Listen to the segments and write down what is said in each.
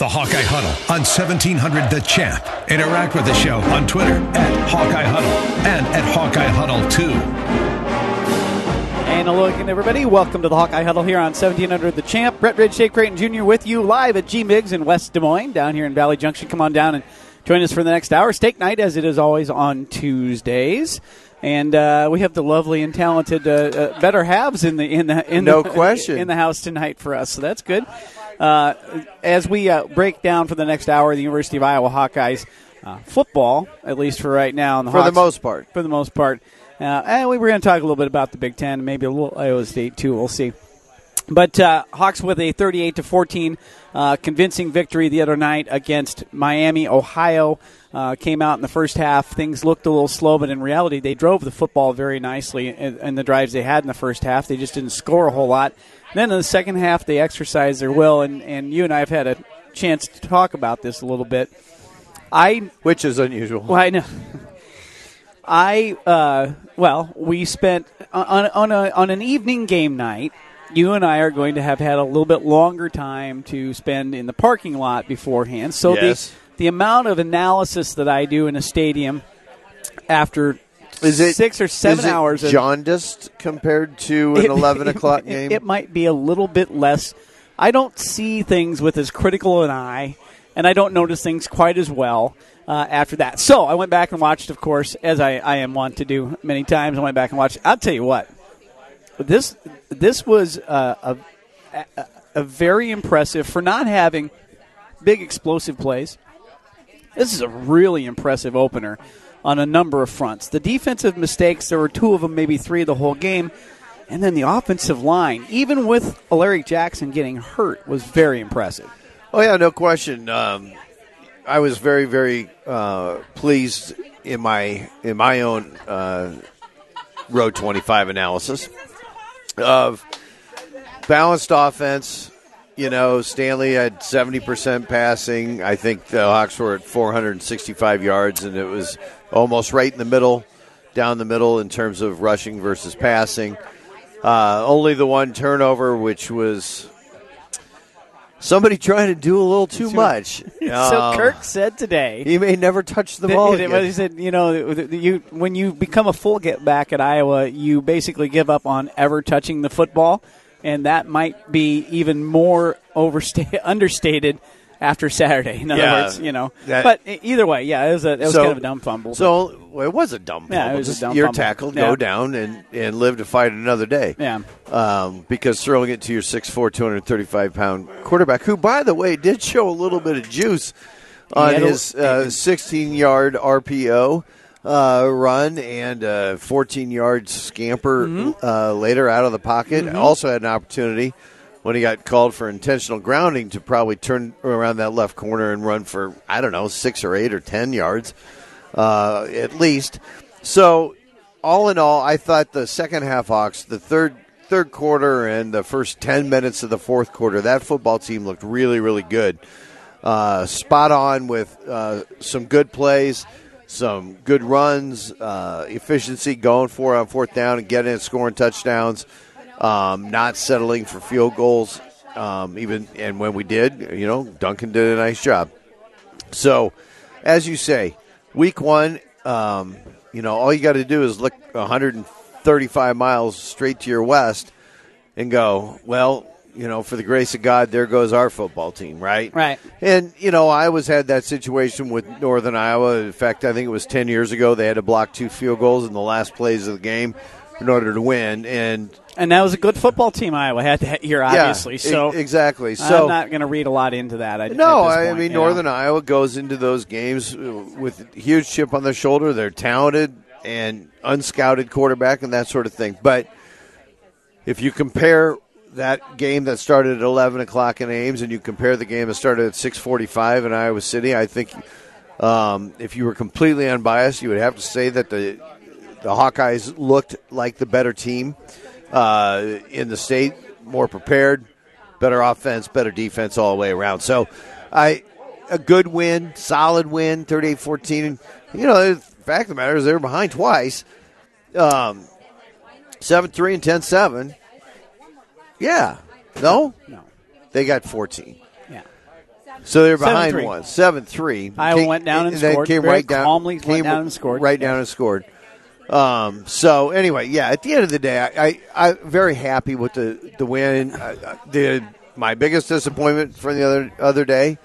The Hawkeye Huddle on 1700 The Champ. Interact with the show on Twitter at Hawkeye Huddle and at Hawkeye Huddle 2. And hello again, everybody. Welcome to the Hawkeye Huddle here on 1700 The Champ. Brett Ridge, Shake Creighton Jr. with you live at G Migs in West Des Moines, down here in Valley Junction. Come on down and join us for the next hour. Steak night, as it is always on Tuesdays. And uh, we have the lovely and talented uh, uh, better halves in the in the in No the, question. in the house tonight for us. So that's good. Uh, as we uh, break down for the next hour, the University of Iowa Hawkeyes uh, football, at least for right now, and the For the most part. for the most part. Uh, and we were going to talk a little bit about the Big Ten, maybe a little Iowa State too. We'll see. But uh, Hawks with a 38 to 14 uh, convincing victory the other night against Miami, Ohio. Uh, came out in the first half. Things looked a little slow, but in reality, they drove the football very nicely in, in the drives they had in the first half. They just didn't score a whole lot. Then in the second half, they exercise their will, and, and you and I have had a chance to talk about this a little bit. I Which is unusual. well, I know. I uh, well, we spent on on a, on an evening game night. You and I are going to have had a little bit longer time to spend in the parking lot beforehand. So Yes. the the amount of analysis that I do in a stadium after Is it six or seven hours of jaundiced compared to an it- eleven o'clock game? It might be a little bit less. I don't see things with as critical an eye, and I don't notice things quite as well uh, after that. So I went back and watched, of course, as I, I am wont to do many times. I went back and watched. I'll tell you what, this this was uh, a, a a very impressive for not having big explosive plays. This is a really impressive opener on a number of fronts. The defensive mistakes, there were two of them, maybe three the whole game. And then the offensive line, even with Alaric Jackson getting hurt, was very impressive. Oh yeah, no question. Um, I was very, very uh, pleased in my in my own uh, Road Twenty Five analysis of balanced offense. You know, Stanley had seventy percent passing. I think the Hawks were at four hundred and sixty-five yards, and it was almost right in the middle, down the middle in terms of rushing versus passing. Uh, only the one turnover, which was somebody trying to do a little too much. so Um, Kirk said today. he may never touch the ball. again. he said, you know, you when you become a full get back at Iowa, you basically give up on ever touching the football, and that might be even more oversta- understated after Saturday. In other Yeah, words, you know, that- but either way, yeah, it was a, it was So- kind of a dumb fumble. So well, it was a dumb fumble. Yeah, it was a dumb You're fumble. tackled, Yeah. go down, and, and live to fight another day. Yeah. Um, because throwing it to your 6'4", 235 pound quarterback, who by the way did show a little bit of juice on a- his uh, sixteen yard RPO. Uh, run and uh, 14 yard scamper Mm-hmm. uh, later out of the pocket. Also had an opportunity when he got called for intentional grounding to probably turn around that left corner and run for I don't know six or eight or ten yards uh, at least. So all in all, I thought the second half Hawks, the third third quarter and the first ten minutes of the fourth quarter, that football team looked really really good. Uh, spot on with uh, some good plays, some good runs, uh, efficiency going for on fourth down and getting it, scoring touchdowns, um, not settling for field goals. Um, even and when we did, you know, Duncan did a nice job. So, as you say, week one, um, you know, all you got to do is look 135 miles straight to your west and go, well, you know, for the grace of God, there goes our football team, right? Right. And, you know, Iowa's had that situation with Northern Iowa. In fact, I think it was 10 years ago they had to block two field goals in the last plays of the game in order to win. And and that was a good football team Iowa had that year, obviously. yeah, so exactly. So I'm not going to read a lot into that. I, no, I mean you know. Northern Iowa goes into those games uh, with huge chip on their shoulder. They're talented and unscouted quarterback and that sort of thing. But if you compare that game that started at eleven o'clock in Ames and you compare the game that started at six forty-five in Iowa City, I think um, if you were completely unbiased, you would have to say that the the Hawkeyes looked like the better team uh, in the state, more prepared, better offense, better defense all the way around. So, I a good win, solid win, 38-14. You know, the fact of the matter is they were behind twice. Um, 7-3 and 10-7. Yeah. No? No. They got 14. Yeah. So they're behind 7-3. one, seven three. Iowa went down and then scored. Came Very right down, calmly went came down and scored. Right down and scored. Um, so anyway, yeah. At the end of the day, I, I I'm very happy with the the win. Uh, uh, the my biggest disappointment from the other other day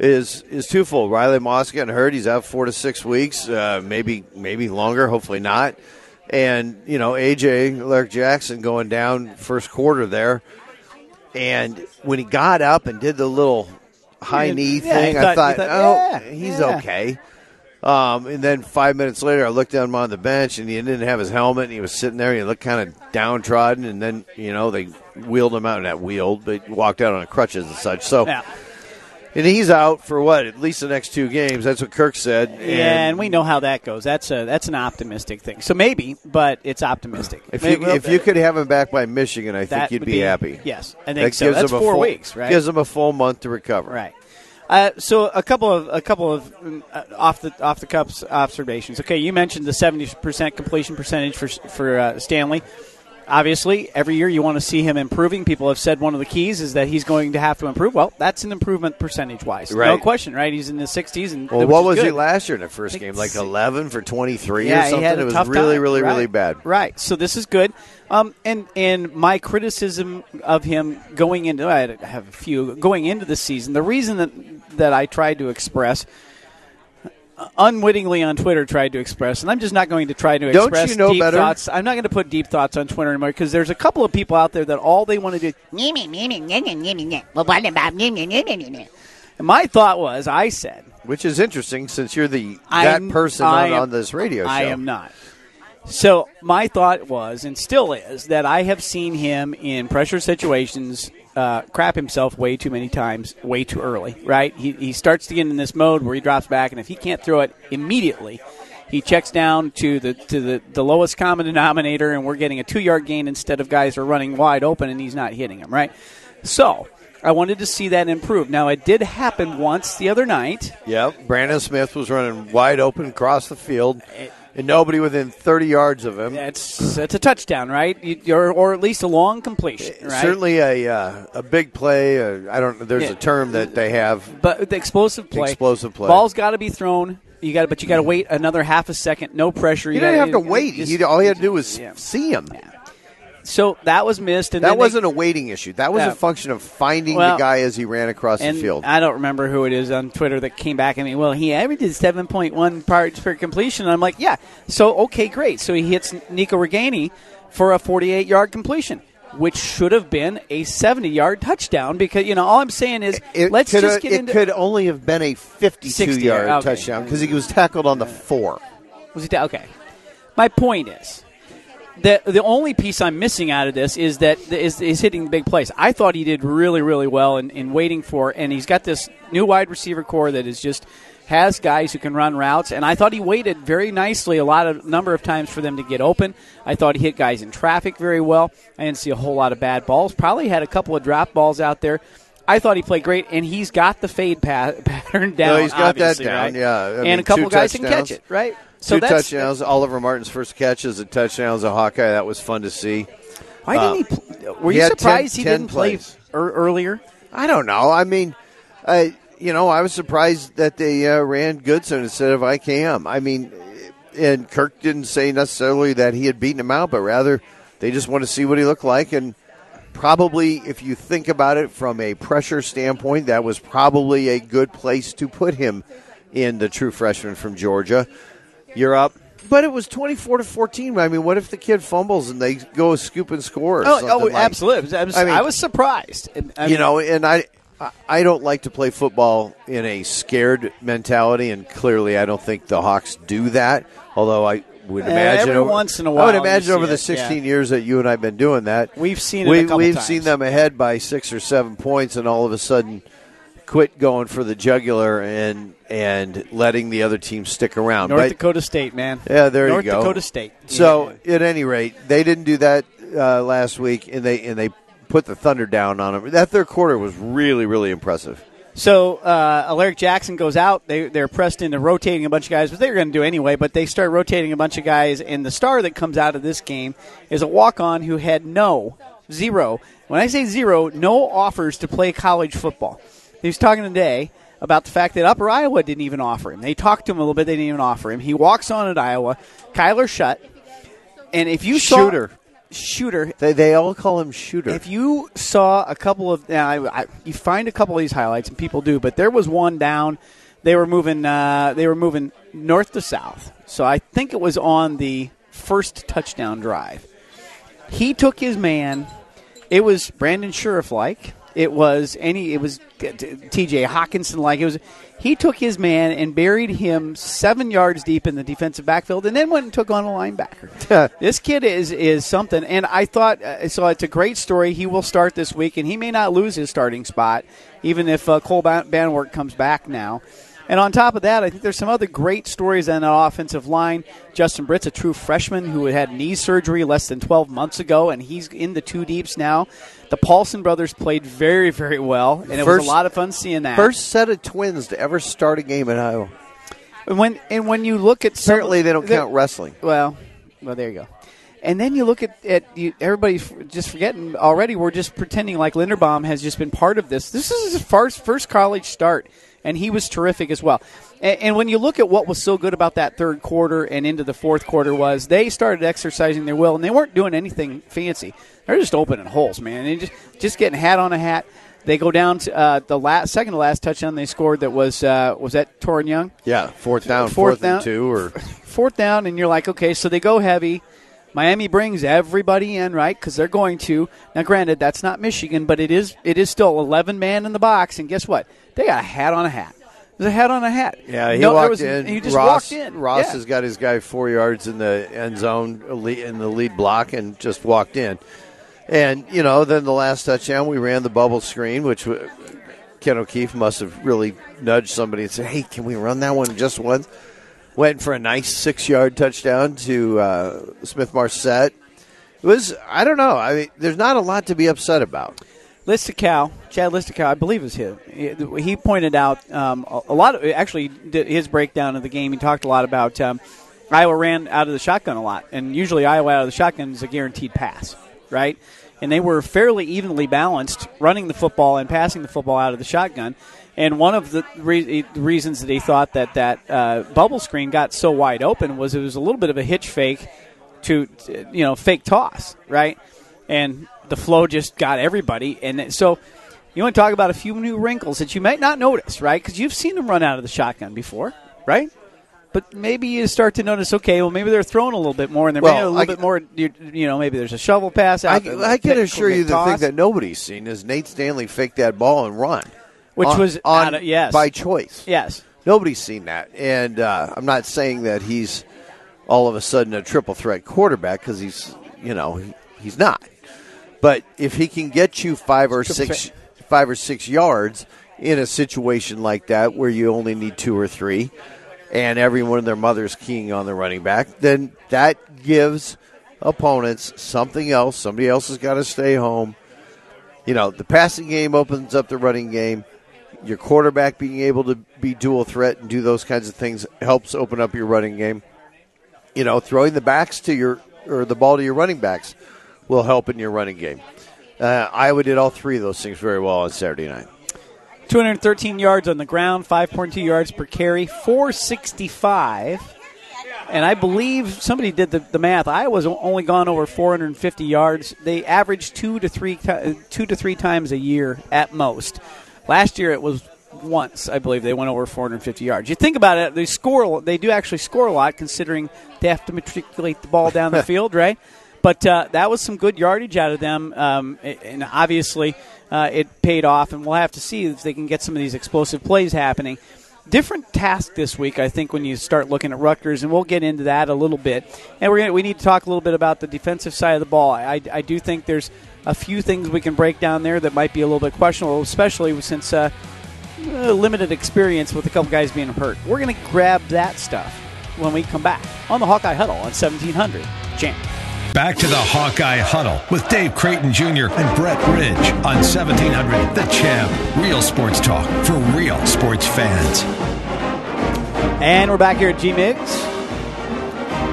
is is twofold. Riley Moss getting hurt; he's out four to six weeks, uh, maybe maybe longer. Hopefully not. And you know, AJ Larry Jackson going down first quarter there, and when he got up and did the little high knee yeah, thing, I thought- thought, thought, oh, yeah, he's yeah. okay. Um, and then five minutes later, I looked down on the bench, and he didn't have his helmet, and he was sitting there. And he looked kind of downtrodden, and then you know they wheeled him out, not wheeled, but walked out on crutches and such. So, Yeah. and he's out for what? At least the next two games. That's what Kirk said. Yeah, and we know how that goes. That's a that's an optimistic thing. So maybe, but it's optimistic. If Maybe- you, if you could have him back by Michigan, I think you'd would be, happy. Yes, I think That so. gives That's him four full- weeks, right? Gives him a full month to recover. Right. Uh, so a couple of a couple of um, uh, off the off the cups observations. Okay, you mentioned the seventy percent completion percentage for for uh, Stanley. Obviously, every year you want to see him improving. People have said one of the keys is that he's going to have to improve. Well, that's an improvement percentage wise, no question. Right? He's in the sixties, and Well, which what is was he last year in the first game? Like eleven for twenty three yeah, or something. He had a it was tough really, time. really, right. really bad. Right. So this is good. Um, and and my criticism of him going into I have a few going into the season. The reason that that I tried to express unwittingly on Twitter tried to express, and I'm just not going to try to Don't express you know deep better? thoughts. I'm not going to put deep thoughts on Twitter anymore because there's a couple of people out there that all they want to do. And my thought was, I said, which is interesting since you're the that I'm- person I on, am- this radio show. I am not. So my thought was, and still is, that I have seen him in pressure situations uh, crap himself way too many times, way too early. Right? He, he starts to get in this mode where he drops back, and if he can't throw it immediately, he checks down to the to the, the lowest common denominator, and we're getting a two yard gain instead of guys are running wide open, and he's not hitting them. Right? So. I wanted to see that improve. Now, it did happen once the other night. Yep. Brandon Smith was running wide open across the field, and nobody within 30 yards of him. It's it's a touchdown, right? You, or, at least a long completion, right? Certainly a uh, a big play. Uh, I don't. There's Yeah. a term that they have. But the explosive play, Explosive play. ball's got to be thrown. You got, but you got to wait another half a second. No pressure. You You didn't gotta- have to wait. just- all he had to do was Yeah. see him. So that was missed, and That then wasn't a waiting issue. That was Yeah. a function of finding Well, the guy as he ran across the field. I don't remember who it is on Twitter that came back at me. Well, he averaged seven point one parts per completion. And I'm like, yeah. So okay, great. So he hits Nico Ragaini for a 48 yard completion. Which should have been a 70 yard touchdown because, you know, all I'm saying is It let's just get it into. It could only have been a 52 60, yard okay. touchdown because he was tackled on the four. Was he da- okay? My point is the the only piece I'm missing out of this is that is, is hitting the big plays. I thought he did really really well in, in waiting for, and he's got this new wide receiver core that is just has guys who can run routes, and I thought he waited very nicely a lot of number of times for them to get open. I thought he hit guys in traffic very well. I didn't see a whole lot of bad balls. Probably had a couple of drop balls out there. I thought he played great, and he's got the fade pa- pattern down. he's got that down, right? yeah. I and mean, a couple guys can catch it, right? Two that's, touchdowns. Oliver Martin's first catch as a touchdown as a Hawkeye. That was fun to see. Why didn't he? Pl- were he you had 10 surprised he 10 didn't play er- earlier? I don't know. I mean, uh, you know, I was surprised that they uh, ran Goodson instead of IKM. I mean, and Kirk didn't say necessarily that he had beaten him out, but rather they just want to see what he looked like. And probably, if you think about it from a pressure standpoint, that was probably a good place to put him in the true freshman from Georgia. You're up. But it was 24 to 14. I mean, what if the kid fumbles and they go scoop and score? Or Oh, oh, like- absolutely. I was, I mean- I was surprised. I you know, and I I don't like to play football in a scared mentality, and clearly I don't think the Hawks do that. Although I would Eh, imagine every over, once in a while I would imagine over the it, 16 yeah. years that you and I've been doing that, We've seen it a we, times. seen them ahead by six or seven points, and all of a sudden quit going for the jugular and and letting the other team stick around. North But- Dakota State, man. yeah, there North you go. North Dakota State. So, Yeah. at any rate, they didn't do that uh, last week, and they and they put the thunder down on them. That third quarter was really, really impressive. So uh, Alaric Jackson goes out. They they're pressed into rotating a bunch of guys, but they were going to do anyway. But they start rotating a bunch of guys, and the star that comes out of this game is a walk on who had no zero. When I say zero, no offers to play college football. He was talking today about the fact that Upper Iowa didn't even offer him. They talked to him a little bit. They didn't even offer him. He walks on at Iowa. Kyler Schott. And if you saw Shooter. shooter, They, they all call him Shooter. if you saw a couple of, now, I, I, you find a couple of these highlights, and people do, but there was one down. They were moving. Uh, they were moving north to south. So I think it was on the first touchdown drive. He took his man. It was Brandon Scherff like. It was any. It was T.J. Hockenson like. It was. He took his man and buried him seven yards deep in the defensive backfield, and then went and took on a linebacker. this kid is is something, and I thought uh, so. It's a great story. He will start this week, and he may not lose his starting spot, even if uh, Cole Ban- Banwart comes back now. And on top of that, I think there's some other great stories on that offensive line. Justin Britt's a true freshman who had knee surgery less than 12 months ago, and he's in the two deeps now. The Paulsen brothers played very, very well, and it was a lot of fun seeing that. First set of twins to ever start a game in Iowa. and when and when you look at some- Apparently, they don't count wrestling. Well, well, there you go. And then you look at, at you, everybody's just forgetting already. We're just pretending like Linderbaum has just been part of this. This is his first first college start, and he was terrific as well. And, and when you look at what was so good about that third quarter and into the fourth quarter was they started exercising their will, and they weren't doing anything fancy. They're just opening holes, man, and just just getting hat on a hat. They go down to uh, the last second to last touchdown they scored. That was uh, was that Toren Young Yeah, fourth down, Fourth fourth, down. and two, or fourth down, and you're like, okay, so they go heavy. Miami brings everybody in, right? Because they're going to. Now, granted, that's not Michigan, but it is. It is still 11 man in the box, and guess what? They got a hat on a hat. There's a hat on a hat. yeah, he No, walked was- in. He just Ross, walked in. Ross Yeah. has got his guy four yards in the end zone in the lead block and just walked in. And you know, then the last touchdown, we ran the bubble screen, which Ken O'Keefe must have really nudged somebody and said, "Hey, can we run that one just once?" Went for a nice six-yard touchdown to uh, Smith Marsette. It was, I don't know. I mean, there's not a lot to be upset about. Leistikow, Chad Leistikow, I believe is his. He- pointed out um, a lot of actually his breakdown of the game. He talked a lot about um, Iowa ran out of the shotgun a lot, and usually Iowa out of the shotgun is a guaranteed pass, right? And they were fairly evenly balanced running the football and passing the football out of the shotgun. And one of the re- reasons that he thought that that uh, bubble screen got so wide open was it was a little bit of a hitch fake to you know fake toss, right? And the flow just got everybody, and so you want to talk about a few new wrinkles that you might not notice, right? Because you've seen them run out of the shotgun before, right? But maybe you start to notice, okay, well, maybe they're throwing a little bit more, and they're Well, a little I- bit more. You, you know, maybe there's a shovel pass I, out. there, I can assure you the toss, thing that nobody's seen is Nate Stanley faked that ball and run, which on- was on of, yes, by choice. yes, Nobody's seen that, and uh, I'm not saying that he's all of a sudden a triple threat quarterback because he's, you know, he, he's not. But if he can get you five or six, five or six yards in a situation like that where you only need two or three, and everyone and their mother's keying on the running back, then that gives opponents something else. Somebody else has got to stay home. You know, the passing game opens up the running game your quarterback being able to be dual threat and do those kinds of things helps open up your running game. You know, throwing the backs to your or the ball to your running backs will help in your running game. Uh, Iowa did all three of those things very well on Saturday night. 213 yards on the ground, 5.2 yards per carry, 465. And I believe somebody did the, the math. Iowa's only gone over 450 yards. They average two to three two to three times a year at most. Last year it was once, I believe, they went over 450 yards. You think about it, they score. They do actually score a lot, considering they have to matriculate the ball down the field, right? But uh, that was some good yardage out of them, um, and obviously uh, it paid off. And we'll have to see if they can get some of these explosive plays happening. Different task this week, I think, when you start looking at Rutgers, and we'll get into that a little bit. And we're gonna, we need to talk a little bit about the defensive side of the ball. I, I do think there's a few things we can break down there that might be a little bit questionable, especially since uh, uh, limited experience with a couple guys being hurt. We're going to grab that stuff when we come back on the Hawkeye Huddle on 1700 Champ. Back to the Hawkeye Huddle with Dave Creighton Jr. and Brett Ridge on 1700 The Champ. Real sports talk for real sports fans. And we're back here at G Migs,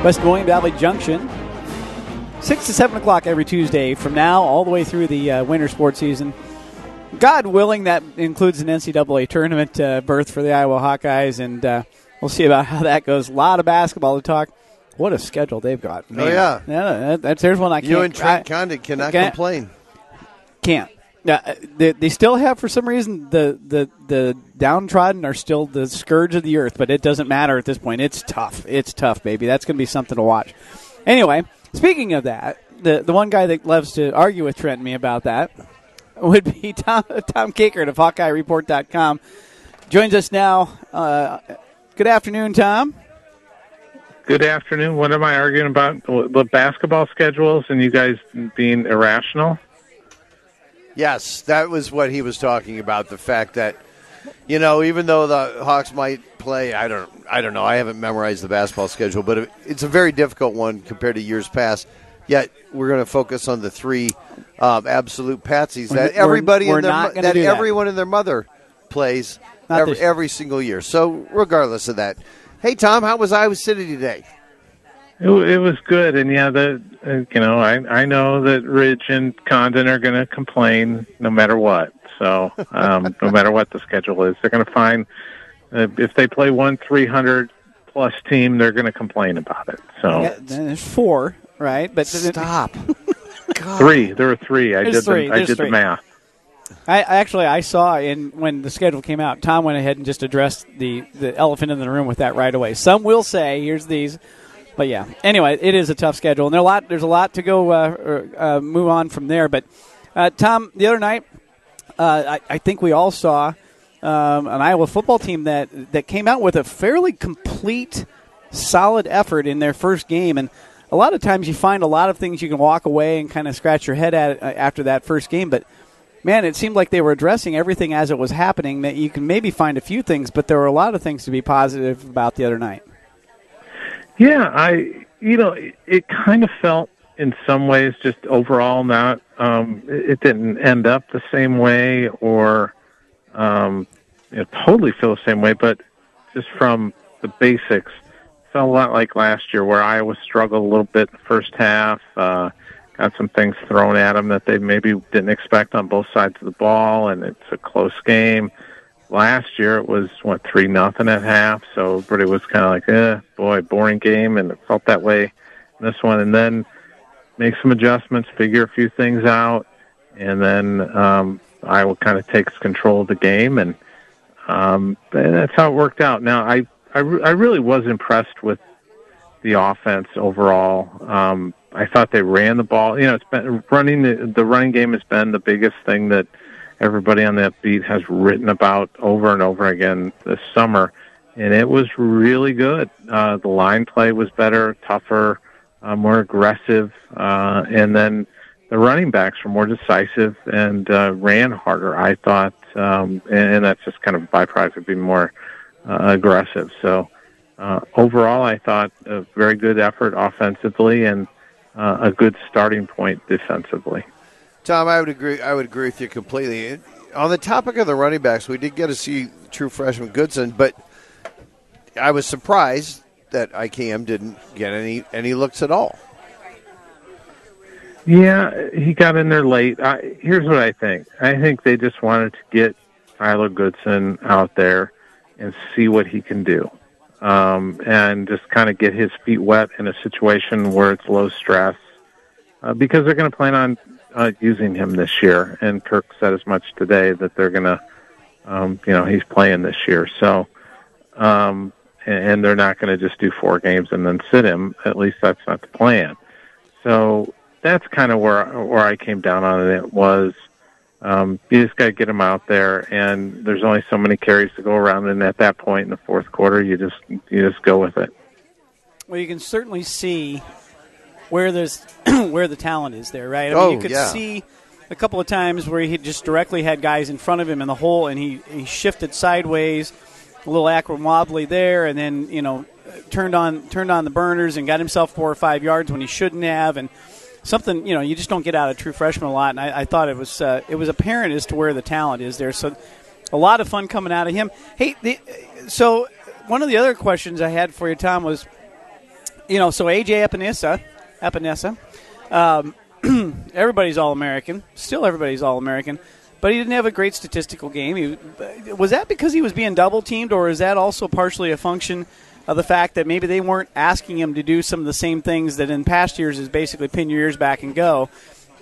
West Moines Valley Junction. 6 to 7 o'clock every Tuesday from now all the way through the uh, winter sports season. God willing, that includes an NCAA tournament uh, berth for the Iowa Hawkeyes, and uh, we'll see about how that goes. A lot of basketball to talk. What a schedule they've got! Man. Oh, yeah. that- that's there's one I can't. You and Trent Condon cannot can't- complain. can't. Yeah, they, they still have for some reason the, the the downtrodden are still the scourge of the earth, but it doesn't matter at this point. It's tough. It's tough, baby. That's going to be something to watch. Anyway, speaking of that, the the one guy that loves to argue with Trent and me about that would be Tom Tom Kakert of HawkeyeReport.com. Joins us now. Uh, good afternoon, Tom. Good afternoon. What am I arguing about? The basketball schedules and you guys being irrational? Yes, that was what he was talking about. The fact that, you know, even though the Hawks might play, I don't, I don't know. I haven't memorized the basketball schedule, but it's a very difficult one compared to years past. Yet we're going to focus on the three um, absolute patsies We're- that everybody we're in their not mo- gonna that everyone and their mother plays every, every single year. So regardless of that, hey Tom, how was Iowa City today? It, it was good, and yeah, the uh, you know I I know that Ridge and Condon are going to complain no matter what. So um, no matter what the schedule is, they're going to find uh, if they play one three hundred plus team, they're going to complain about it. So Yeah, there's four, right? But Stop. three, there were three. I There's did three, the I did three. the math. I I actually I saw in when the schedule came out, Tom went ahead and just addressed the the elephant in the room with that right away. Some will say, "Here's these," but yeah. Anyway, it is a tough schedule, and a lot. There's a lot to go. Uh, or, uh, move on from there, but uh, Tom, the other night, uh, I, I think we all saw um, an Iowa football team that that came out with a fairly complete, solid effort in their first game, and a lot of times you find a lot of things you can walk away and kind of scratch your head at uh, after that first game, but man, it seemed like they were addressing everything as it was happening. That you can maybe find a few things, but there were a lot of things to be positive about the other night. Yeah, I you know it, it kind of felt in some ways just overall not um it, it didn't end up the same way or um you know, totally feel the same way, but just from the basics felt a lot like last year where Iowa struggled a little bit in the first half, uh got some things thrown at them that they maybe didn't expect on both sides of the ball and it's a close game last year it was what three nothing at half, so everybody was kind of like, eh, boy, boring game, and it felt that way this one. And then make some adjustments, figure a few things out, and then um, Iowa kind of takes control of the game, and, um, and that's how it worked out. Now, I I, re- I really was impressed with the offense overall. Um, I thought they ran the ball. You know, it's been running the the running game has been the biggest thing that everybody on that beat has written about over and over again this summer, and it was really good. Uh, the line play was better, tougher, uh, more aggressive, uh, and then the running backs were more decisive and uh, ran harder. I thought, um, and, and that's just kind of a byproduct of being more uh, aggressive. So uh, overall, I thought a very good effort offensively and uh, a good starting point defensively. Tom, I would agree. I would agree with you completely. On the topic of the running backs, we did get to see true freshman Goodson, but I was surprised that IKM didn't get any any looks at all. Yeah, he got in there late. I, here's what I think. I think they just wanted to get Tyler Goodson out there and see what he can do, um, and just kind of get his feet wet in a situation where it's low stress, uh, because they're going to plan on uh, using him this year. And Kirk said as much today that they're going to, um, you know, he's playing this year. So, um, and, they're not going to just do four games and then sit him. At least that's not the plan. So that's kind of where where I came down on it. Was um, you just got to get him out there, and there's only so many carries to go around, and at that point in the fourth quarter, you just you just go with it. Well, you can certainly see where there's where the talent is there, right? I mean, Oh, you could yeah. see a couple of times where he just directly had guys in front of him in the hole, and he, he shifted sideways, a little acro wobbly there, and then you know turned on turned on the burners and got himself four or five yards when he shouldn't have, and something you know you just don't get out of true freshman a lot. And I, I thought it was uh, it was apparent as to where the talent is there. So a lot of fun coming out of him. Hey, the, so one of the other questions I had for you, Tom, was you know, so AJ Epenesa, Epenesa, um, everybody's All American. Still, everybody's All American. but he didn't have a great statistical game. He, was that because he was being double teamed, or is that also partially a function of the fact that maybe they weren't asking him to do some of the same things that in past years is basically pin your ears back and go?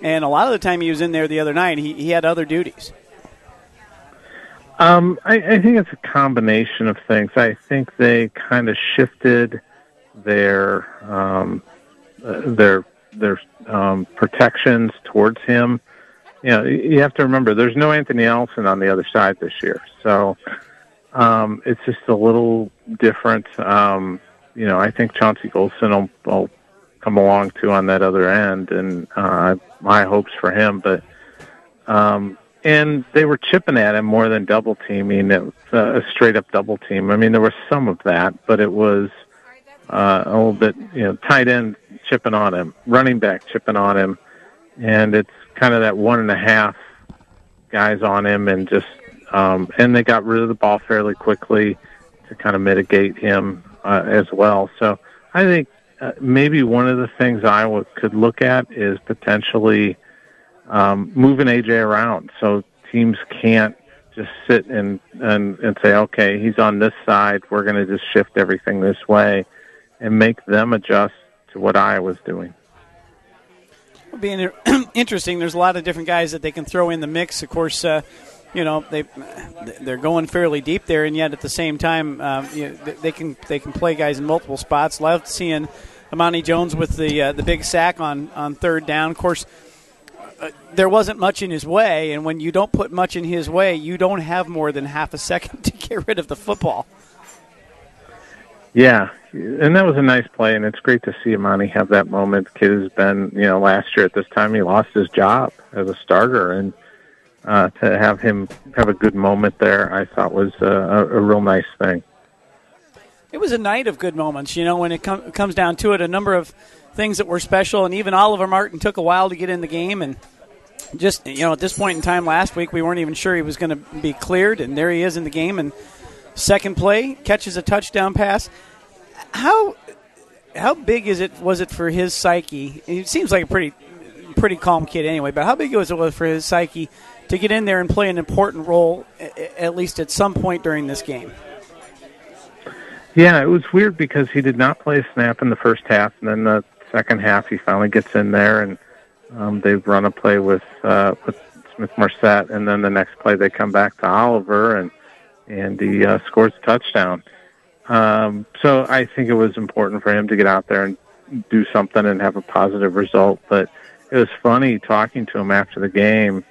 And a lot of the time he was in there the other night, he, he had other duties. Um, I, I think it's a combination of things. I think they kind of shifted their um, uh, their their um, protections towards him. You know, you have to remember there's no Anthony Nelson on the other side this year, so um, it's just a little different. Um, you know, I think Chauncey Golston will, will come along too on that other end, and uh, my hopes for him. But um, and they were chipping at him more than double teaming. It was a straight up double team. I mean, there was some of that, but it was uh, a little bit, you know, tight end chipping on him, running back chipping on him, and it's kind of that one and a half guys on him, and just um, and they got rid of the ball fairly quickly to kind of mitigate him uh, as well. So I think uh, maybe one of the things I could look at is potentially um, moving AJ around so teams can't just sit and, and, and say, okay, he's on this side. We're going to just shift everything this way and make them adjust to what Iowa's doing. It'll be interesting. There's a lot of different guys that they can throw in the mix. Of course, uh, you know they they're going fairly deep there, and yet at the same time, um, you know, they can they can play guys in multiple spots. Loved seeing Amani Jones with the uh, the big sack on on third down. Of course, uh, there wasn't much in his way, and when you don't put much in his way, you don't have more than half a second to get rid of the football. Yeah, and that was a nice play, and it's great to see Amani have that moment. Kid has been, you know, last year at this time he lost his job as a starter, and uh, to have him have a good moment there, I thought was a, a, a real nice thing. It was a night of good moments, you know. When it com- comes down to it, a number of things that were special, and even Oliver Martin took a while to get in the game. And just you know, at this point in time last week, we weren't even sure he was going to be cleared, and there he is in the game. And second play catches a touchdown pass. How how big is it was it for his psyche? It seems like a pretty pretty calm kid anyway, but how big was it for his psyche to get in there and play an important role at least at some point during this game? Yeah, it was weird because he did not play a snap in the first half, and then the second half, he finally gets in there, and um, they run a play with uh, with Smith Marsette, and then the next play they come back to Oliver, and and he uh, scores a touchdown. Um, so I think it was important for him to get out there and do something and have a positive result. But it was funny talking to him after the game.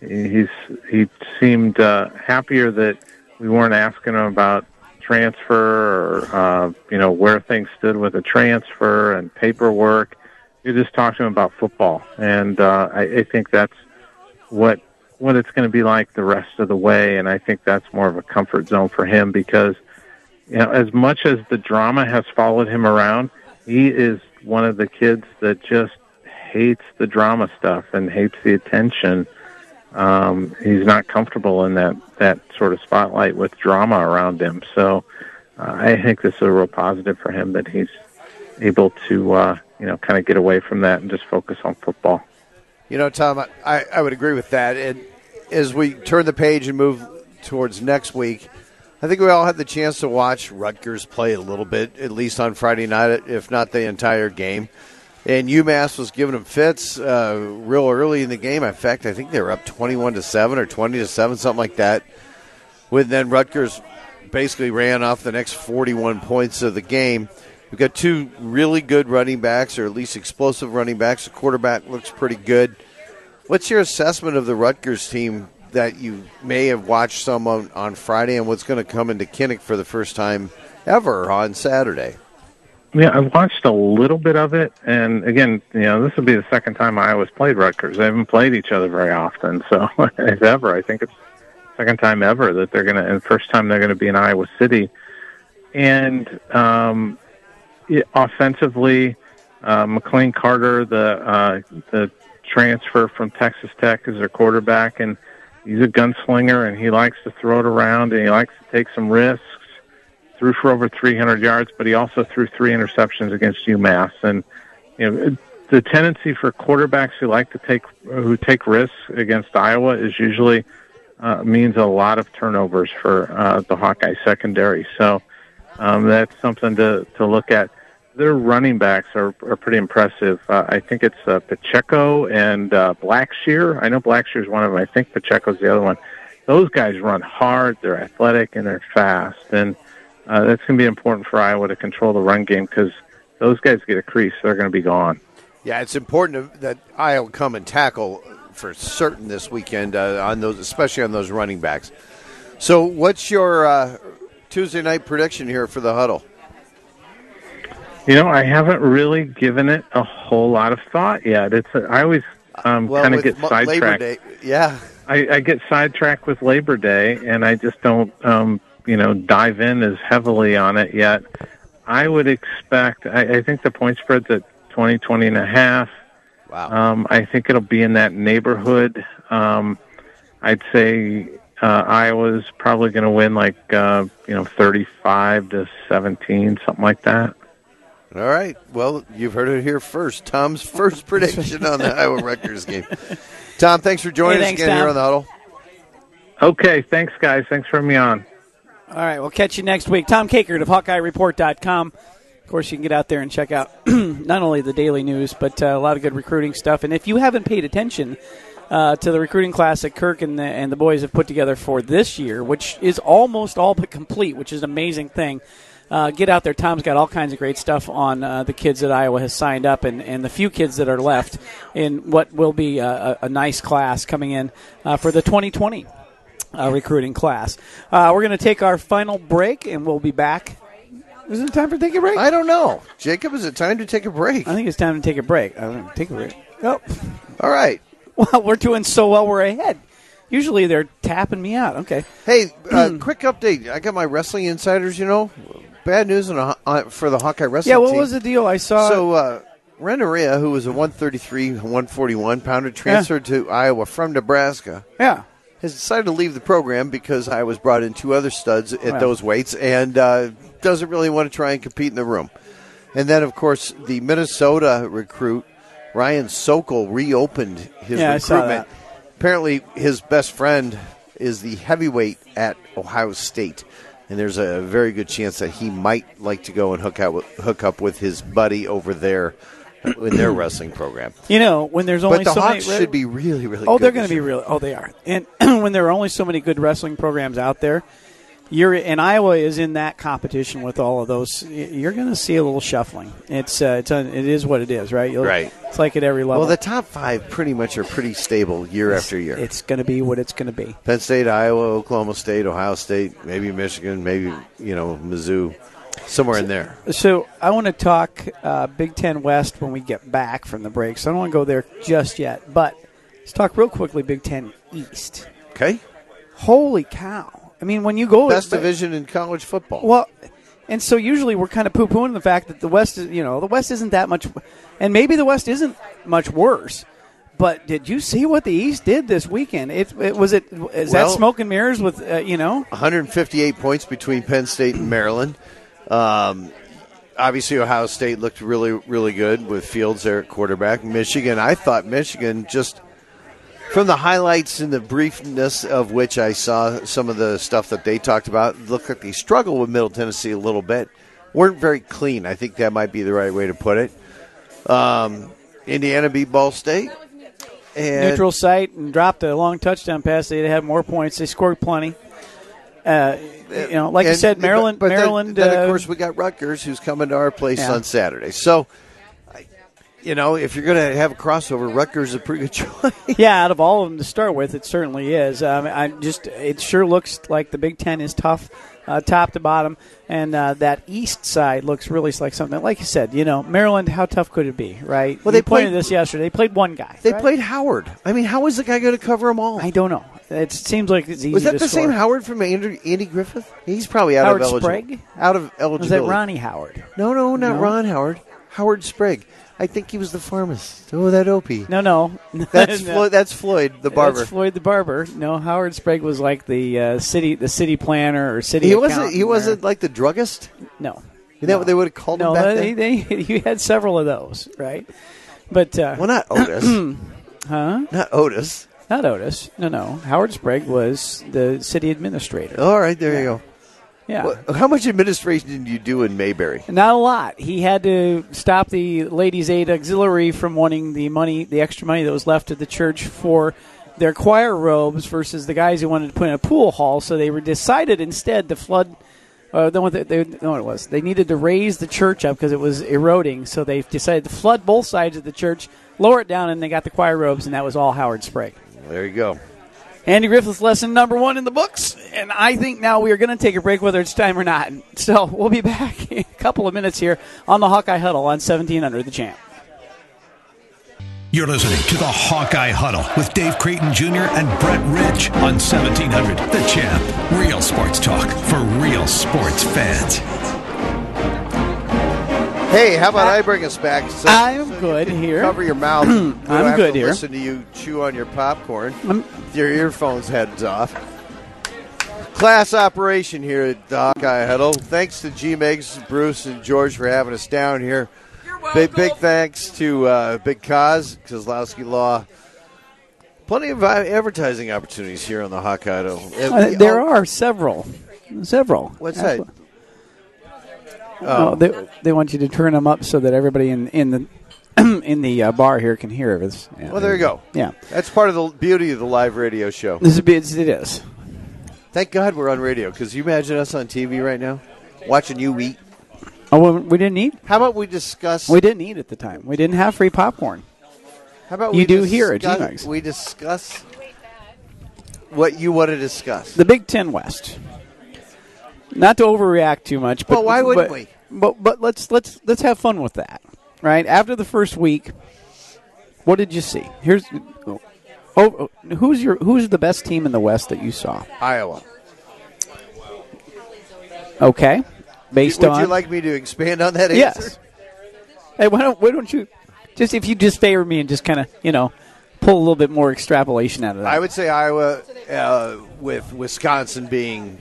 He's he seemed uh, happier that we weren't asking him about transfer or uh, you know where things stood with a transfer and paperwork. You just talk to him about football, and uh, I, I think that's what what it's going to be like the rest of the way. And I think that's more of a comfort zone for him because you know as much as the drama has followed him around, he is one of the kids that just hates the drama stuff and hates the attention um, he's not comfortable in that that sort of spotlight with drama around him. So uh, I think this is a real positive for him that he's able to uh, you know kind of get away from that and just focus on football. You know, Tom, I, I would agree with that. And as we turn the page and move towards next week, I think we all had the chance to watch Rutgers play a little bit, at least on Friday night, if not the entire game. And UMass was giving them fits uh, real early in the game. In fact, I think they were up 21 to 7 or 20 to 7, something like that. With then Rutgers basically ran off the next 41 points of the game. We've got two really good running backs, or at least explosive running backs. The quarterback looks pretty good. What's your assessment of the Rutgers team that you may have watched some on, on Friday and what's going to come into Kinnick for the first time ever on Saturday? Yeah, I've watched a little bit of it, and again, you know, this will be the second time Iowa's played Rutgers. They haven't played each other very often, so if ever, I think it's second time ever that they're going to, and first time they're going to be in Iowa City. And um, it, offensively, uh, McLane Carter, the uh, the transfer from Texas Tech, is their quarterback, and he's a gunslinger, and he likes to throw it around, and he likes to take some risks threw for over 300 yards, but he also threw three interceptions against UMass. And you know, the tendency for quarterbacks who like to take who take risks against Iowa is usually uh, means a lot of turnovers for uh, the Hawkeye secondary. So um, that's something to to look at. Their running backs are, are pretty impressive. Uh, I think it's uh, Pacheco and uh, Blackshear. I know Blackshear is one of them. I think Pacheco's the other one. Those guys run hard. They're athletic and they're fast, and uh, that's going to be important for Iowa to control the run game because those guys get a crease, they're going to be gone. Yeah, it's important that Iowa come and tackle for certain this weekend uh, on those, especially on those running backs. So, what's your uh, Tuesday night prediction here for the huddle? You know, I haven't really given it a whole lot of thought yet. It's I always um, Well, kind of get sidetracked. Day, yeah. I, I get sidetracked with Labor Day, and I just don't, um, you know, dive in as heavily on it yet. I would expect. I, I think the point spread's at 20, 20 and a half. Wow. Um, I think it'll be in that neighborhood. Um, I'd say uh, Iowa's probably going to win like uh, you know 35 to 17, something like that. All right. Well, you've heard it here first. Tom's first prediction on the Iowa Rutgers game. Tom, thanks for joining Hey, us thanks, again here on the huddle. Okay, thanks guys. Thanks for having me on. All right, we'll catch you next week. Tom Kakert of HawkeyeReport.com. Of course, you can get out there and check out not only the daily news, but uh, a lot of good recruiting stuff. And if you haven't paid attention uh, to the recruiting class that Kirk and the, and the boys have put together for this year, which is almost all but complete, which is an amazing thing, uh, get out there. Tom's got all kinds of great stuff on uh, the kids that Iowa has signed up and, and the few kids that are left in what will be a, a, a nice class coming in uh, for the 2020 uh, recruiting class. Uh, we're going to take our final break, and we'll be back. Is it time for take a break? I don't know. Jacob, is it time to take a break? I think it's time to take a break. I don't know, take a break. Oh, All right. well, we're doing so well, we're ahead. Usually they're tapping me out. Okay. Hey, uh, quick update. I got my wrestling insiders, you know. Bad news on a, uh, for the Hawkeye wrestling Yeah, what team. was the deal? I saw. So, uh, Renneria, who was a 133, 141 pounder, transferred to Iowa from Nebraska, yeah. has decided to leave the program because I was brought in two other studs at Wow. those weights and uh, doesn't really want to try and compete in the room. And then, of course, the Minnesota recruit, Ryan Sokol, reopened his Yeah, I saw recruitment. Apparently, his best friend is the heavyweight at Ohio State. And there's a very good chance that he might like to go and hook out with, hook up with his buddy over there uh, in their wrestling program. You know, when there's only But the so Hawks many. should be really, really. Oh, they're going to be year. real. Oh, they are. And when there are only so many good wrestling programs out there, you're and Iowa is in that competition with all of those. You're going to see a little shuffling. It's uh, it's a, it is what it is, right? You'll- Right. It's like at every level. Well, the top five pretty much are pretty stable year after year. It's going to be what it's going to be. Penn State, Iowa, Oklahoma State, Ohio State, maybe Michigan, maybe you know Mizzou, somewhere in there. So I want to talk uh, Big Ten West when we get back from the break. So I don't want to go there just yet, but let's talk real quickly Big Ten East. Okay, Holy cow! I mean, when you go best division in college football. Well, and so usually we're kind of poo pooing the fact that the West is, you know, the West isn't that much, and maybe the West isn't much worse. But did you see what the East did this weekend? It, it was it is Well- that smoke and mirrors with uh, you know 158 points between Penn State and Maryland. Um, obviously, Ohio State looked really, really good with Fields there at quarterback. Michigan, I thought Michigan just from the highlights and the briefness of which I saw some of the stuff that they talked about, looked like they struggled with Middle Tennessee a little bit. weren't very clean. I think that might be the right way to put it. Um, Indiana beat Ball State. And neutral site and dropped a long touchdown pass. They had more points. They scored plenty. Uh, you know, like you said, Maryland. But then- Maryland. Then, uh, of course, we got Rutgers, who's coming to our place Yeah. on Saturday. So, you know, if you're going to have a crossover, Rutgers is a pretty good choice. Yeah, out of all of them to start with, it certainly is. Um, I just it sure looks like the Big Ten is tough, uh, top to bottom, and uh, that East side looks really like something. Like you said, you know, Maryland, how tough could it be, right? Well, We they pointed played- this yesterday. They played one guy. They right? played Howard. I mean, how is the guy going to cover them all? I don't know. It seems like it's easy. was that the score. same Howard from Andrew, Andy Griffith? He's probably out Howard of eligible. Sprague? Out of Was that Ronnie Howard? No, no, not No? Ron Howard. Howard Sprague. I think he was the pharmacist. Oh, that Opie. No, no. That's No. Floyd, that's Floyd, the barber. That's Floyd the barber. No, Howard Sprague was like the uh, city, the city planner or city. he wasn't. He wasn't like the druggist. No. Isn't that what they would have called No, him back they, then? they, you had several of those, right? But uh, Well, not Otis. huh? not Otis. Not Otis. No, no. Howard Sprague was the city administrator. All right, there you go. Yeah. Well, how much administration did you do in Mayberry? Not a lot. He had to stop the Ladies' Aid Auxiliary from wanting the money, the extra money that was left at the church for their choir robes versus the guys who wanted to put in a pool hall. So they were decided instead to flood. Uh, no, they, they, no, it was. They needed to raise the church up because it was eroding. So they decided to flood both sides of the church, lower it down, and they got the choir robes, and that was all Howard Sprague. There you go. Andy Griffith's lesson number one in the books, and I think now we are going to take a break whether it's time or not. So we'll be back in a couple of minutes here on the Hawkeye Huddle on 1700 The Champ. You're listening to the Hawkeye Huddle with Dave Creighton Jr. and Brett Rich on 1700 The Champ. Real sports talk for real sports fans. Hey, how about I bring us back? So, I'm so you good can here. Cover your mouth. I'm have good to here. Listen to you chew on your popcorn. I'm- your earphones heads off. Class operation here at the Hawkeye Huddle. Thanks to G Megs, Bruce, and George for having us down here. Big big thanks to uh, Big Cause, Kozlowski Law. Plenty of uh, advertising opportunities here on the Hawkeye Huddle. Uh, there are several. Several. What's that? Oh, they, they want you to turn them up so that everybody in, in the in the uh, bar here can hear this. Yeah, Well, there you go. Yeah, That's part of the beauty of the live radio show. this is it is. Thank God we're on radio because you imagine us on TV right now, watching you eat. Oh, well, we didn't eat. How about we discuss? We didn't eat at the time. We didn't have free popcorn. how about you we do here at discuss- G-Megs. We discuss what you want to discuss. The Big Ten West. Not to overreact too much, but Well, why wouldn't but- we? But but let's let's let's have fun with that, right? After the first week, what did you see? Here's oh, oh, who's your who's the best team in the West that you saw? Iowa. Okay, based Would on you like me to expand on that answer? yes. Hey, why don't why don't you just if you just favor me and just kind of you know pull a little bit more extrapolation out of that? I would say Iowa, uh, with Wisconsin being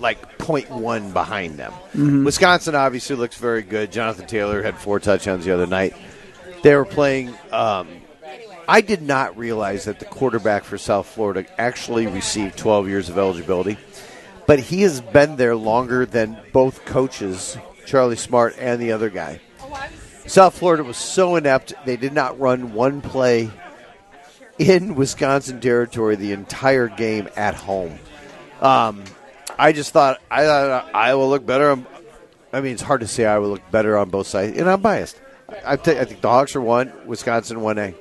like 0.1 behind them. Mm-hmm. Wisconsin obviously looks very good. Jonathan Taylor had four touchdowns the other night. They were playing. Um, I did not realize that the quarterback for South Florida actually received 12 years of eligibility, but he has been there longer than both coaches, Charlie Smart and the other guy. South Florida was so inept, they did not run one play in Wisconsin territory the entire game at home. Um, I just thought I thought Iowa looked better. On, I mean, it's hard to say Iowa looked better on both sides, and I'm biased. I, think I think the Hawks are one, Wisconsin one A.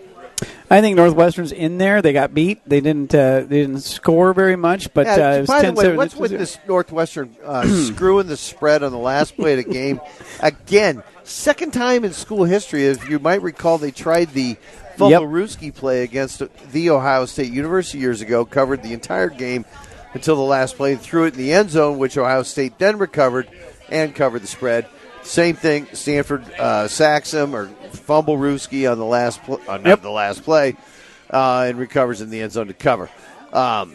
I think Northwestern's in there. They got beat. They didn't. Uh, they didn't score very much. But Yeah, uh, it was by the 10 way, what's with this Northwestern uh, screwing the spread on the last play of the game? Again, second time in school history. If you might recall, they tried the Fumblerooski play against the Ohio State University years ago, covered the entire game until the last play, threw it in the end zone, which Ohio State then recovered and covered the spread. Same thing, Stanford uh, sacks him or Fumblerooski on the last pl- uh, Yep. the last play uh, and recovers in the end zone to cover. Um,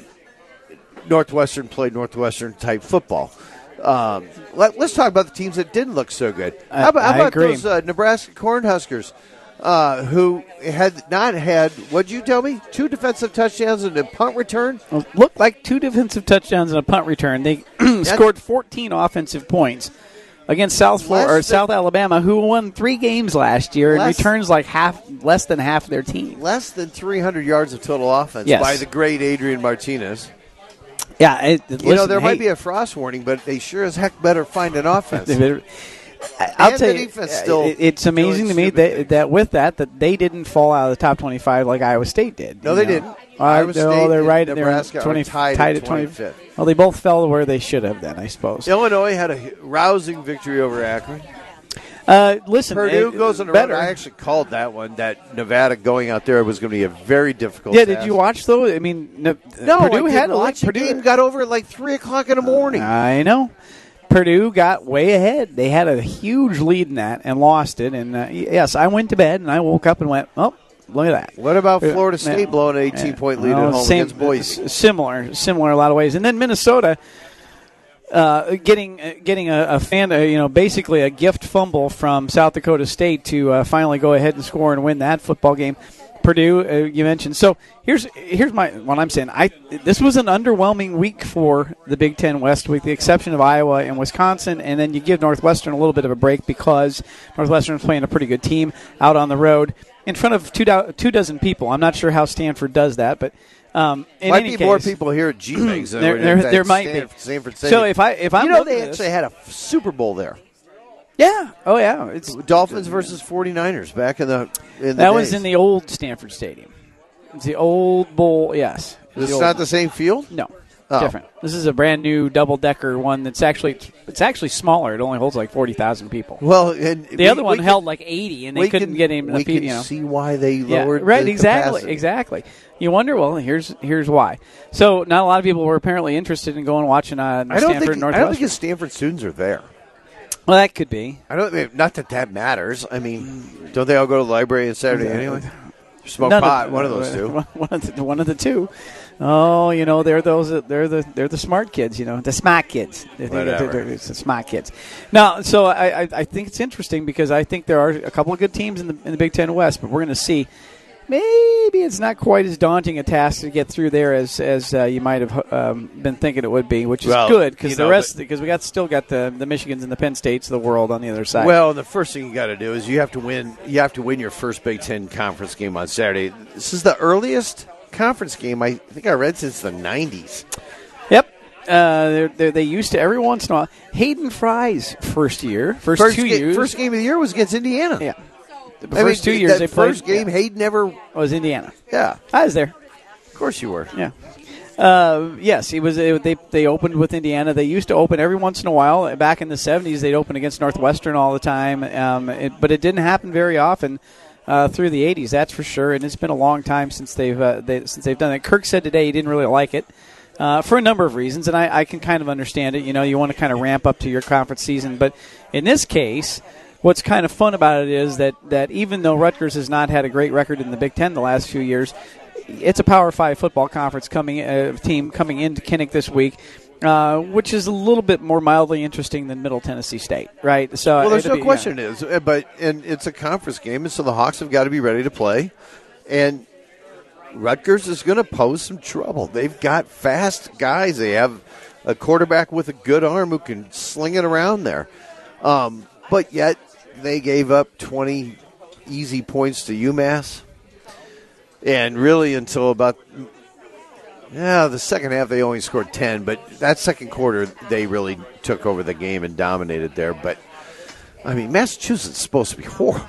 Northwestern played Northwestern type football. Um, let, us talk about the teams that didn't look so good. I- how about, how I about agree. those uh, Nebraska Cornhuskers uh, who had not had, what'd you tell me? Two defensive touchdowns and a punt return? Well, looked like two defensive touchdowns and a punt return. They scored 14 offensive points against South Florida or South Alabama, who won three games last year and returns like half, less than half their team. Less than 300 yards of total offense Yes. by the great Adrian Martinez. Yeah, it, it- You know, listen, there might be a frost warning, but they sure as heck better find an offense. I'll And tell you, uh, still it- it's amazing to me that, that with that that they didn't fall out of the top 25 like Iowa State did. No, they know? didn't. Uh, Iowa they're, State they're and right. They're Nebraska 20, tied at at 25th. Well, they both fell where they should have. Then I suppose. Illinois had a rousing victory over Akron. Uh, listen, Purdue uh, goes on better. run. I actually called that one. That Nevada going out there was going to be a very difficult. Yeah, task. did you watch though? I mean, no, No, Purdue I had watch. Purdue, game got over at like three o'clock in the morning. I know. Purdue got way ahead. They had a huge lead in that and lost it. And uh, yes, I went to bed and I woke up and went, "Oh, look at that." what about Florida State blowing an eighteen point lead Well, at home same- against Boise? Similar, similar in a lot of ways. And then Minnesota. uh, getting uh, getting a, a fan, uh, you know, basically a gift fumble from South Dakota State to uh, finally go ahead and score and win that football game. Purdue, uh, you mentioned. So here's here's my what I'm saying. I this was an underwhelming week for the Big Ten West, with the exception of Iowa and Wisconsin, and then you give Northwestern a little bit of a break because Northwestern's playing a pretty good team out on the road in front of two do- two dozen people. I'm not sure how Stanford does that, but. Um, in Might any be case, more people here at than there, there, there might Stanford, be. Stanford So if I if I'm you know they at this- actually had a Super Bowl there. Yeah, oh yeah, it's Dolphins versus 49ers back in the in the that was days. in the old Stanford Stadium. It's the old bowl. Yes, It's not the same field. No, Oh. different. This is a brand new double decker one that's actually it's actually smaller. It only holds like forty thousand people. Well, and The we- other one held like eighty, and they couldn't can- get him. We can you know. see why they Yeah, lowered. right, the exactly, capacity. exactly. You wonder. Well, here's here's why. So, not a lot of people were apparently interested in going watching uh, I don't Stanford think. I don't think his Stanford students are there. Well, that could be. I don't. Not that that matters. I mean, don't they all go to the library on Saturday anyway? Smoke None pot. one of those two. One of the, one of the two. Oh, you know, they're those. They're the they're the smart kids. You know, the smart kids. They think that they're- they're- It's the smart kids. Now, so I, I I think it's interesting because I think there are a couple of good teams in the in the Big Ten West, but we're going to see. Maybe it's not quite as daunting a task to get through there as as uh, you might have um, been thinking it would be, which is Well, good because the know, rest because we got still got the the Michigans and the Penn States of the world on the other side. Well, the first thing you got to do is you have to win. You have to win your first Big Ten conference game on Saturday. This is the earliest conference game I think I read since the '90s. Yep. Uh, they're, they're, they used to every once in a while. Hayden Fry's first year, first, First, two ga- years. first game of the year was against Indiana. yeah. The I first mean, two years that they played. first game, yeah, Hayden never. was Indiana. Yeah, I was there. of course you were. Yeah. Uh, yes, he was. They they opened with Indiana. They used to open every once in a while. Back in the '70s, they'd open against Northwestern all the time, um, it, but it didn't happen very often uh, through the '80s. That's for sure. And it's been a long time since they've uh, they, since they've done it. Kirk said today he didn't really like it. Uh, for a number of reasons, and I, I can kind of understand it. You know, you want to kind of ramp up to your conference season, but in this case, what's kind of fun about it is that, that even though Rutgers has not had a great record in the Big Ten the last few years, it's a Power Five football conference coming uh, team coming into Kinnick this week, uh, which is a little bit more mildly interesting than Middle Tennessee State, right? So Well, there's no be- question it is, uh, but and it's a conference game, and so the Hawks have got to be ready to play, and Rutgers is going to pose some trouble. They've got fast guys. They have a quarterback with a good arm who can sling it around there, um, but yet they gave up 20 easy points to UMass, and really until about yeah, the second half they only scored ten, but that second quarter they really took over the game and dominated there. But I mean, Massachusetts is supposed to be horrible.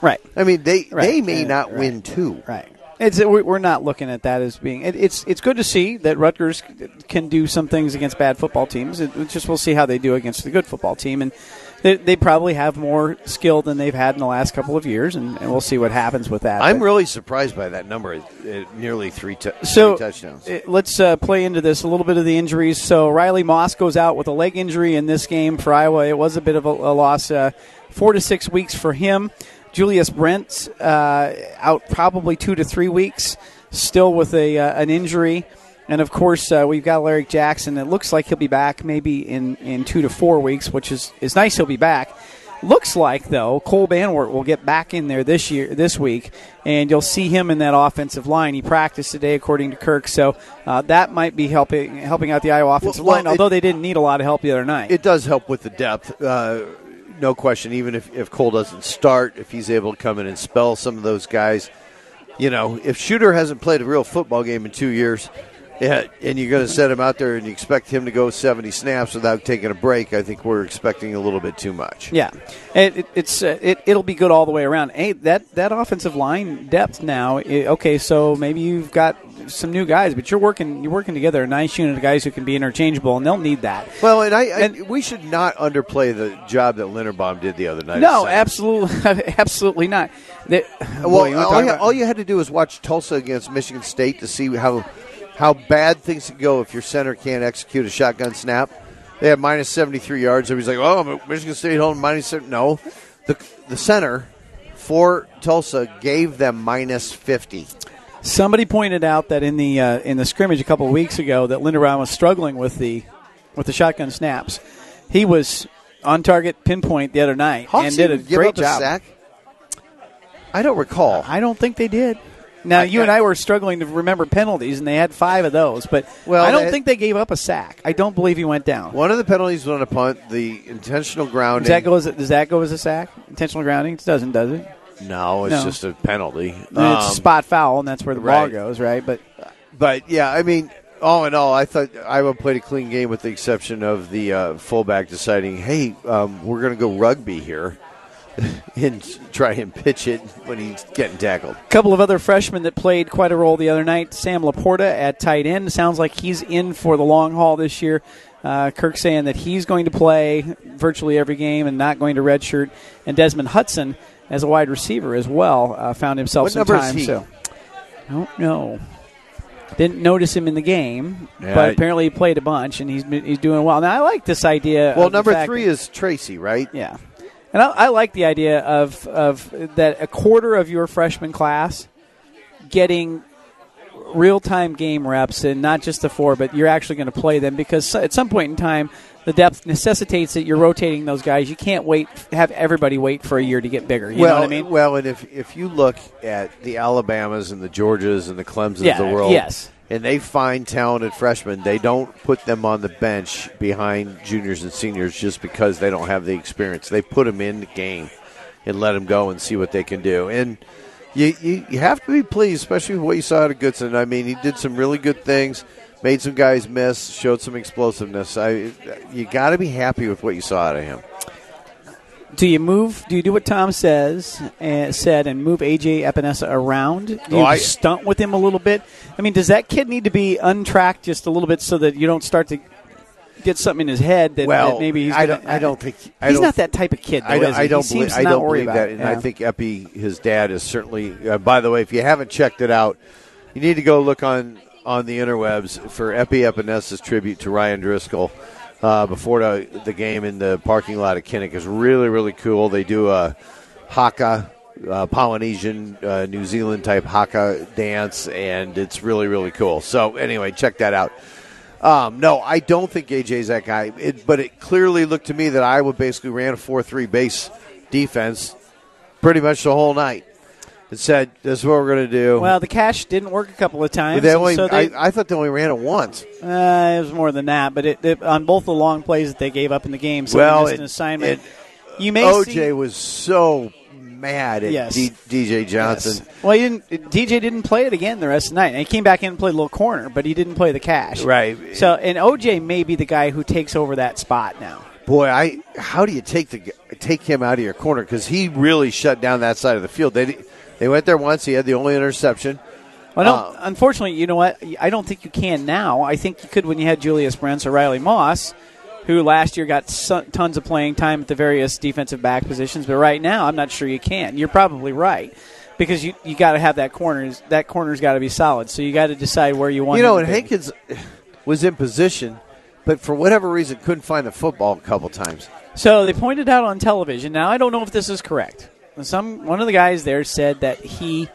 right. I mean, they Right. they may Yeah, not right. win two. Right. It's uh, we- we're not looking at that as being. It, it's it's good to see that Rutgers can do some things against bad football teams. It, it's just we'll see how they do against the good football team, and they, they probably have more skill than they've had in the last couple of years, and, and we'll see what happens with that. I'm But- really surprised by that number, at nearly three, tou- so three touchdowns. uh, let's uh, play into this a little bit of the injuries. So Riley Moss goes out with a leg injury in this game for Iowa. It was a bit of a, a loss, uh, four to six weeks for him. Julius Brents uh, out probably two to three weeks, still with a uh, an injury. And of course, uh, we've got Larry Jackson. It looks like he'll be back maybe in, in two to four weeks, which is, is nice. He'll be back. Looks like though Cole Banwart will get back in there this year, this week, and you'll see him in that offensive line. He practiced today, according to Kirk, so uh, that might be helping helping out the Iowa offensive well, line. it- Although they didn't need a lot of help the other night. it does help with the depth, uh, no question. Even if, if Cole doesn't start, if he's able to come in and spell some of those guys, you know, if Shooter hasn't played a real football game in two years, yeah, and you're going to set him out there and you expect him to go 70 snaps without taking a break, I think we're expecting a little bit too much. Yeah, it, it, it's uh, it, it'll be good all the way around. Hey, that that offensive line depth now. i okay, so maybe you've got some new guys, but you're working you're working together a nice unit of guys who can be interchangeable, and they'll need that. Well, and I, I And- we should not underplay the job that Linderbaum did the other night. No, absolutely, absolutely not. They- Well, boy, you all, you, about- all you had to do was watch Tulsa against Michigan State to see how how bad things could go if your center can't execute a shotgun snap. They had minus seventy three yards. Everybody's like, "Oh, Michigan State holding minus seven. No, the the center for Tulsa gave them minus fifty. Somebody pointed out that in the uh, in the scrimmage a couple of weeks ago that Linderbaum was struggling with the with the shotgun snaps. He was on target, pinpoint the other night, Hawks and did a great a job. sack? I don't recall. I don't think they did. Now you and I were struggling to remember penalties, and they had five of those. But Well, I don't they- think they gave up a sack. I don't believe he went down. One of the penalties was on a punt. The intentional grounding. Does that go as a, does that go as a sack? Intentional grounding it doesn't, does it? No, it's No. just a penalty. it's Um, a spot foul, and that's where the ball right. goes, right? But But yeah, I mean, all in all, I thought Iowa played a clean game with the exception of the uh, fullback deciding, "Hey, um, we're going to go rugby here." and try and pitch it when he's getting tackled. a couple of other freshmen that played quite a role the other night. Sam Laporta at tight end sounds like he's in for the long haul this year. Uh, Kirk saying that he's going to play virtually every game and not going to redshirt. And Desmond Hudson as a wide receiver as well uh, found himself What some time. he? So I don't know. Didn't notice him in the game, Yeah, but apparently he played a bunch and he's he's doing well. Now I like this idea. Well, number three that- is Tracy, right? yeah, and I, I like the idea of of that a quarter of your freshman class getting real time game reps and not just the four, but you're actually going to play them because at some point in time. The depth necessitates that you're rotating those guys. You can't wait, have everybody wait for a year to get bigger. You well, know what I mean? well, and if if you look at the Alabamas and the Georgias and the Clemsons Yeah, of the world, yes. And they find talented freshmen, they don't put them on the bench behind juniors and seniors just because they don't have the experience. They put them in the game and let them go and see what they can do. And you, you, you have to be pleased, especially with what you saw out of Goodson. I mean, he did some really good things, made some guys miss, showed some explosiveness. I, you got to be happy with what you saw out of him. Do you move? Do you do what Tom says and said and move AJ Epenesa around? Do you Oh, I- stunt with him a little bit? I mean, does that kid need to be untracked just a little bit so that you don't start to get something in his head that, Well, that maybe he's I gonna- don't- I don't think- he's don't- not that type of kid. Though, I don't? I don't believe, I don't believe that, it. and Yeah. I think Epi, his dad, is certainly. Uh, by the way, if you haven't checked it out, you need to go look on on the interwebs for Epi Epenesa's tribute to Ryan Driscoll uh, before the, the game in the parking lot of Kinnick is really really cool. They do a haka. Uh, Polynesian, uh, New Zealand type haka dance, and it's really, really cool. So, anyway, check that out. Um, no, I don't think AJ's that guy. It, but it clearly looked to me that Iowa basically ran a 4 3 base defense pretty much the whole night. It said, this is what we're going to do. well, the cash didn't work a couple of times. They only, so they, I, I thought they only ran it once. uh, it was more than that, but it, it, on both the long plays that they gave up in the game, so Well, it- an assignment. you may OJ see, was so mad at Yes. D, DJ Johnson. Yes. Well, he didn't. DJ didn't play it again the rest of the night. And he came back in and played a little corner, but he didn't play the cash. Right. So, and OJ may be the guy who takes over that spot now. Boy, I how do you take the take him out of your corner because he really shut down that side of the field. They they went there once. He had the only interception. Well, no, Uh, unfortunately, you know what? I don't think you can now. I think you could when you had Julius Brents or Riley Moss, who last year got tons of playing time at the various defensive back positions. But right now, I'm not sure you can. You're probably right because you you got to have that corner. That corner's got to be solid. So you got to decide where you want. You know, and. Hankins was in position, but for whatever reason couldn't find the football a couple times. So they pointed out on television. Now I don't know if this is correct. Some one of the guys there said that he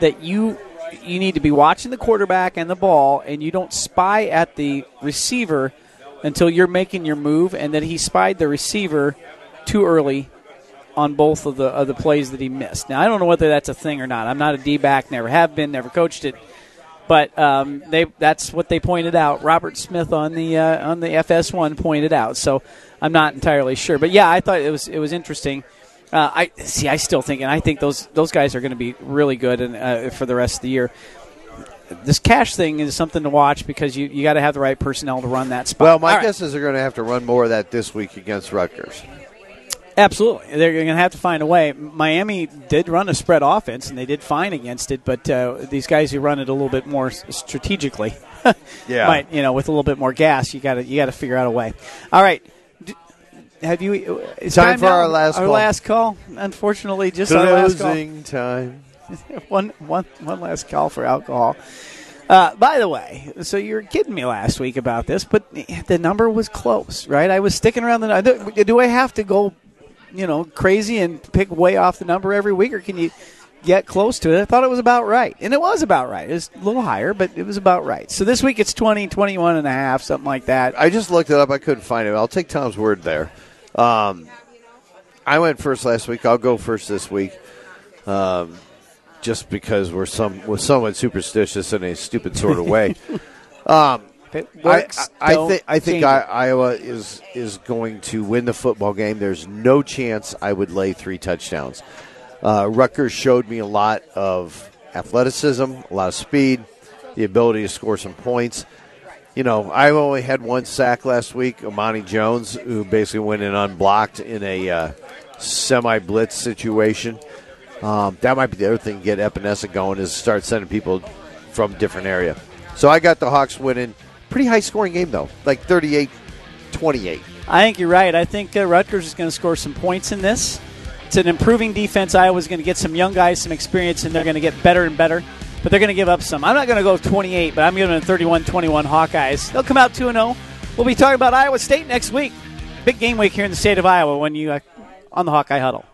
that you you need to be watching the quarterback and the ball, and you don't spy at the receiver until you're making your move, and that he spied the receiver too early on both of the of the plays that he missed. Now I don't know whether that's a thing or not. I'm not a D back, never have been, never coached it. But um, they that's what they pointed out. Robert Smith on the uh, on the FS1 pointed out. So I'm not entirely sure. But yeah, I thought it was it was interesting. Uh, I see. I still think, and I think those those guys are going to be really good and, uh, for the rest of the year. This cash thing is something to watch because you, you got to have the right personnel to run that spot. Well, my All right. guess is they're going to have to run more of that this week against Rutgers. Absolutely, they're going to have to find a way. Miami did run a spread offense, and they did fine against it. But uh, these guys who run it a little bit more strategically, Yeah. might you know with a little bit more gas, you got to you got to figure out a way. All right, have you? It's Time for now? our last our call. last call. Unfortunately, just our last call. Closing time. one, one, one last call for alcohol. Uh, by the way, so you were kidding me last week about this, but the number was close, right? I was sticking around the. Do, do I have to go, you know, crazy and pick way off the number every week, or can you get close to it. I thought it was about right. And it was about right. It was a little higher, but it was about right. So this week it's 20, 21 and a half, something like that. I just looked it up. I couldn't find it. I'll take Tom's word there. Um, I went first last week. I'll go first this week. Um, just because we're some we're somewhat superstitious in a stupid sort of way. um, I, works, I, I don't think I think I. Iowa is is going to win the football game. There's no chance I would lay three touchdowns. Uh, Rutgers showed me a lot of athleticism, a lot of speed, the ability to score some points. You know, I only had one sack last week. Amani Jones, who basically went in unblocked in a uh, semi-blitz situation. Um, that might be the other thing. to Get Epenesa going is start sending people from different area. So I got the Hawks winning. Pretty high scoring game though, like 38-28. I think you're right. I think uh, Rutgers is going to score some points in this. It's an improving defense. Iowa's going to get some young guys some experience, and they're going to get better and better. But they're going to give up some. I'm not going to go 28, but I'm giving them 31 21 Hawkeyes. They'll come out 2 0. We'll be talking about Iowa State next week. Big game week here in the state of Iowa when you uh, on the Hawkeye Huddle.